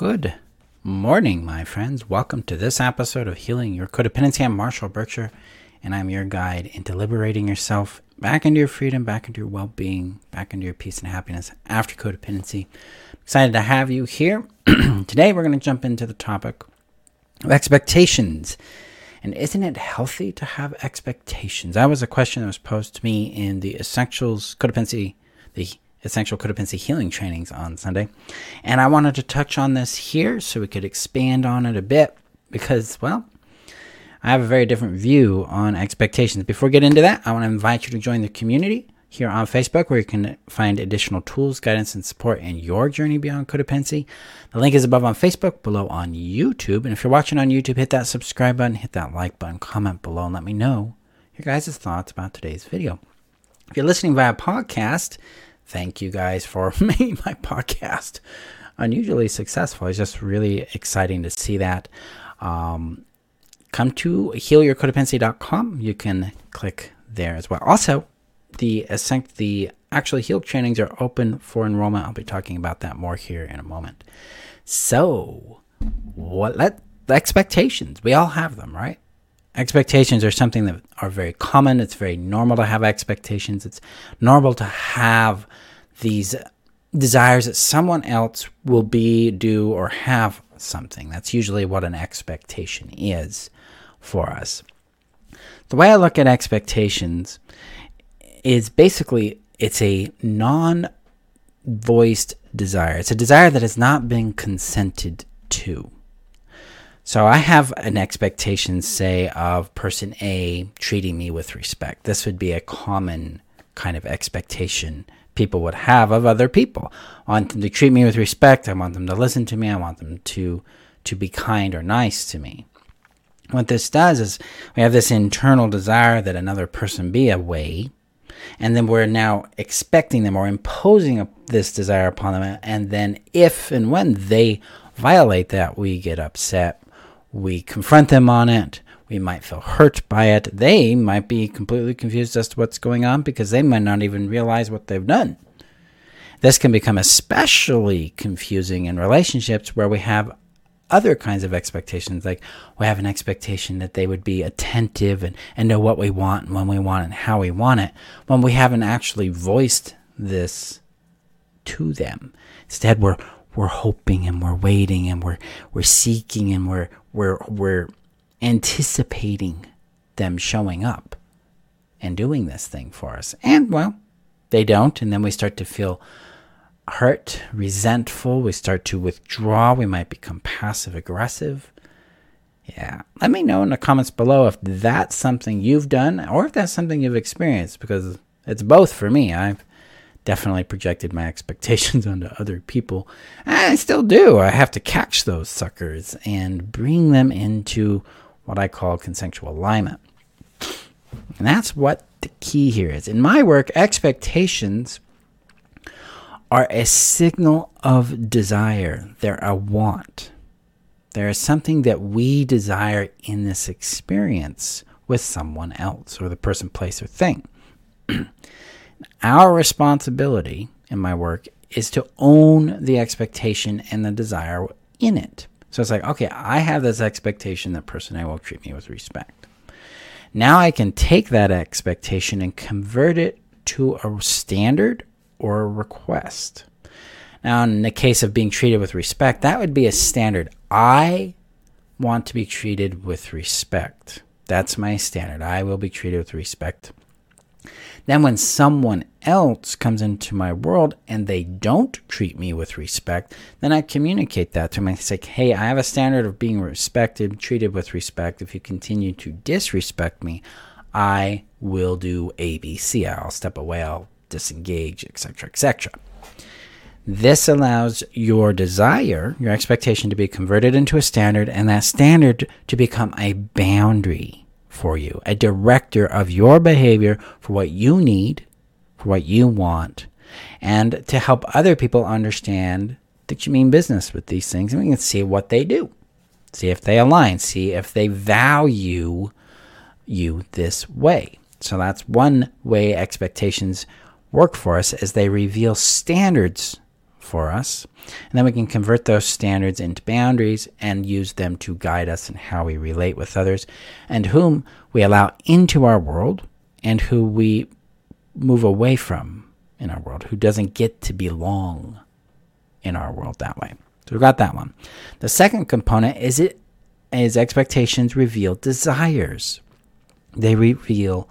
Good morning, my friends. Welcome to this episode of Healing Your Codependency. I'm Marshall Burtcher, and I'm your guide into liberating yourself back into your freedom, back into your well being, back into your peace and happiness after codependency. Excited to have you here. Today, we're going to jump into the topic of expectations. And isn't it healthy to have expectations? That was a question that was posed to me in the Essentials Codependency, the Essential Codependency Healing trainings on Sunday. And I wanted to touch on this here so we could expand on it a bit because, well, I have a very different view on expectations. Before we get into that, I want to invite you to join the community here on Facebook where you can find additional tools, guidance, and support in your journey beyond codependency. The link is above on Facebook, below on YouTube. And if you're watching on YouTube, hit that subscribe button, hit that like button, comment below, and let me know your guys' thoughts about today's video. If you're listening via podcast, thank you guys for making my podcast unusually successful. It's just really exciting to see that. Um, come to healyourcodependency.com. You can click there as well. Also, the the actually heal trainings are open for enrollment. I'll be talking about that more here in a moment. So, what let the expectations? We all have them, right? Expectations are something that are very common. It's very normal to have expectations. It's normal to have these desires that someone else will be, do, or have something. That's usually what an expectation is for us. The way I look at expectations is basically it's a non voiced desire. It's a desire that has not been consented to. So I have an expectation, say, of person A treating me with respect. This would be a common kind of expectation people would have of other people. I want them to treat me with respect. I want them to listen to me. I want them to to be kind or nice to me. What this does is we have this internal desire that another person be a way, and then we're now expecting them or imposing this desire upon them. And then, if and when they violate that, we get upset. We confront them on it. We might feel hurt by it. They might be completely confused as to what's going on because they might not even realize what they've done. This can become especially confusing in relationships where we have other kinds of expectations. Like we have an expectation that they would be attentive and, and know what we want and when we want it and how we want it, when we haven't actually voiced this to them. Instead, we're we're hoping and we're waiting and we're we're seeking and we're we're we're anticipating them showing up and doing this thing for us. And well, they don't, and then we start to feel hurt, resentful. We start to withdraw. We might become passive aggressive. Yeah. Let me know in the comments below if that's something you've done or if that's something you've experienced because it's both for me. I've definitely projected my expectations onto other people. I still do. I have to catch those suckers and bring them into what I call consensual alignment. And that's what the key here is. In my work, expectations are a signal of desire. They're a want. There is something that we desire in this experience with someone else or the person, place, or thing. Our responsibility in my work is to own the expectation and the desire in it. So it's like, okay, I have this expectation that person A will treat me with respect. Now I can take that expectation and convert it to a standard or a request. Now, in the case of being treated with respect, that would be a standard. I want to be treated with respect. That's my standard. I will be treated with respect. Then, when someone else comes into my world and they don't treat me with respect, then I communicate that to them. I say, hey, I have a standard of being respected, treated with respect. If you continue to disrespect me, I will do ABC. I'll step away, I'll disengage, etc., etc. This allows your desire, your expectation to be converted into a standard, and that standard to become a boundary for you, a director of your behavior for what you need, for what you want, and to help other people understand that you mean business with these things. And we can see what they do, see if they align, see if they value you this way. So that's one way expectations work for us as they reveal standards for us. And then we can convert those standards into boundaries and use them to guide us in how we relate with others and whom we allow into our world and who we move away from in our world, who doesn't get to belong in our world that way. So we've got that one. The second component is it is expectations reveal desires. They reveal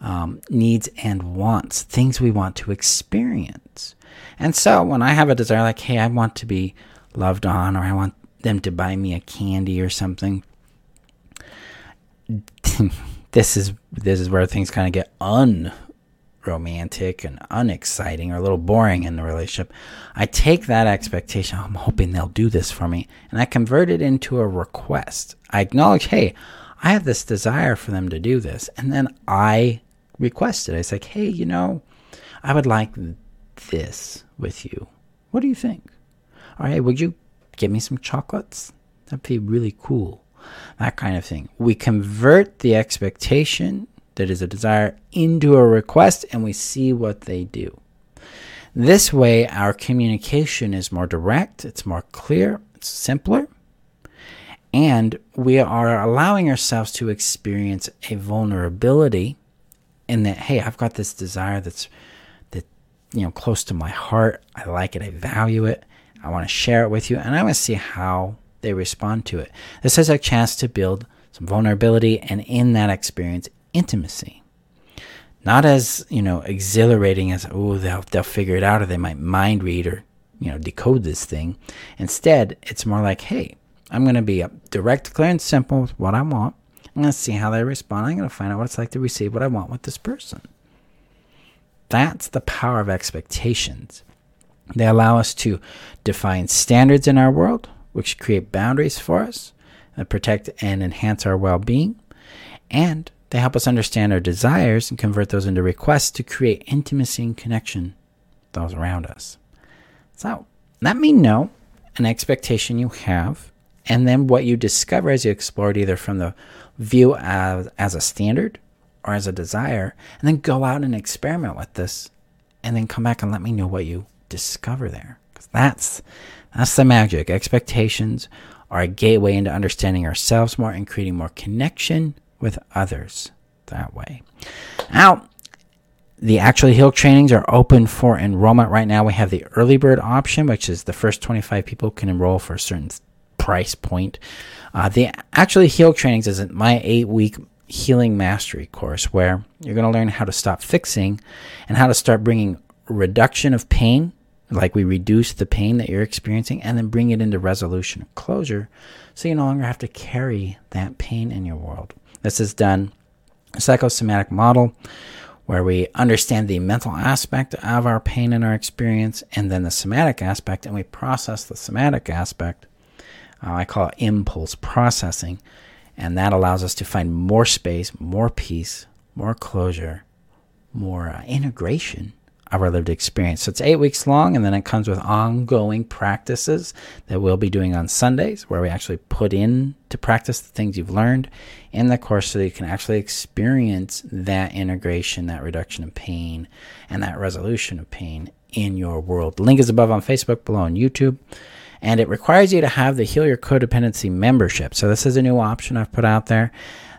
um, needs and wants, things we want to experience. And so when I have a desire like, hey, I want to be loved on, or I want them to buy me a candy or something, this is this is where things kind of get unromantic and unexciting or a little boring in the relationship. I take that expectation, I'm hoping they'll do this for me, and I convert it into a request. I acknowledge, hey, I have this desire for them to do this, and then I request it. I say, like, hey, you know, I would like this with you. What do you think? All right, would you get me some chocolates? That'd be really cool. That kind of thing. We convert the expectation that is a desire into a request and we see what they do. This way, our communication is more direct, it's more clear, it's simpler, and we are allowing ourselves to experience a vulnerability in that, hey, I've got this desire that's that you know close to my heart. I like it. I value it. I want to share it with you, and I want to see how they respond to it. This is a chance to build some vulnerability, and in that experience, intimacy. Not as you know exhilarating as oh they'll they'll figure it out or they might mind read or you know decode this thing. Instead, it's more like hey, I'm going to be direct, clear, and simple with what I want. I'm going to see how they respond. I'm going to find out what it's like to receive what I want with this person. That's the power of expectations. They allow us to define standards in our world, which create boundaries for us that protect and enhance our well being. And they help us understand our desires and convert those into requests to create intimacy and connection with those around us. So let me know an expectation you have and then what you discover as you explore it either from the view as, as a standard or as a desire, and then go out and experiment with this, and then come back and let me know what you discover there. Because that's that's the magic. Expectations are a gateway into understanding ourselves more and creating more connection with others that way. Now, the Actually Heal trainings are open for enrollment right now. We have the early bird option, which is the first 25 people can enroll for a certain price point. Uh, the Actually Heal trainings is my eight week healing mastery course where you're going to learn how to stop fixing and how to start bringing reduction of pain, like we reduce the pain that you're experiencing, and then bring it into resolution closure so you no longer have to carry that pain in your world. This is done a psychosomatic model where we understand the mental aspect of our pain and our experience and then the somatic aspect and we process the somatic aspect uh, i call it impulse processing and that allows us to find more space, more peace, more closure, more uh, integration of our lived experience. So it's eight weeks long, and then it comes with ongoing practices that we'll be doing on Sundays, where we actually put in to practice the things you've learned in the course so that you can actually experience that integration, that reduction of pain, and that resolution of pain in your world. The link is above on Facebook, below on YouTube and it requires you to have the Heal Your Codependency membership. So this is a new option I've put out there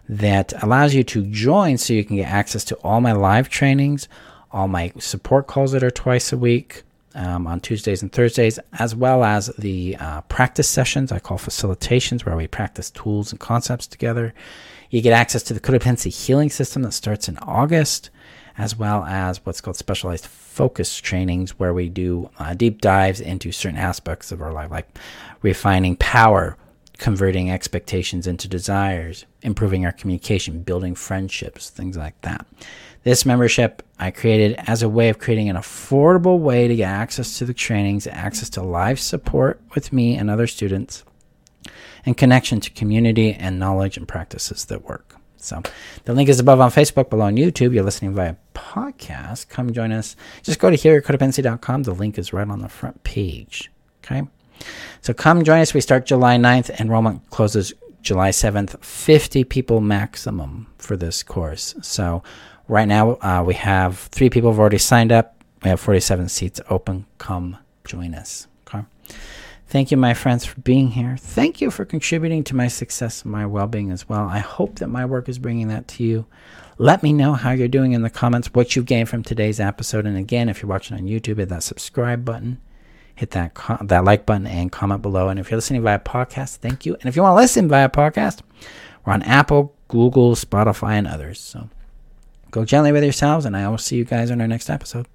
that allows you to join so you can get access to all my live trainings, all my support calls that are twice a week um, on Tuesdays and Thursdays, as well as the uh, practice sessions I call facilitations where we practice tools and concepts together. You get access to the codependency healing system that starts in August as well as what's called specialized focus trainings, where we do uh, deep dives into certain aspects of our life, like refining power, converting expectations into desires, improving our communication, building friendships, things like that. This membership I created as a way of creating an affordable way to get access to the trainings, access to live support with me and other students, and connection to community and knowledge and practices that work. So the link is above on Facebook, below on YouTube. You're listening via podcast. Come join us. Just go to healyourcodependency.com. The link is right on the front page. Okay. So come join us. We start July 9th. Enrollment closes July 7th. 50 people maximum for this course. So right now uh, we have three people have already signed up. We have 47 seats open. Come join us. Okay. Thank you, my friends, for being here. Thank you for contributing to my success and my well being as well. I hope that my work is bringing that to you. Let me know how you're doing in the comments, what you gained from today's episode. And again, if you're watching on YouTube, hit that subscribe button, hit that that like button, and comment below. And if you're listening via podcast, thank you. And if you want to listen via podcast, we're on Apple, Google, Spotify, and others. So go gently with yourselves, and I will see you guys on our next episode.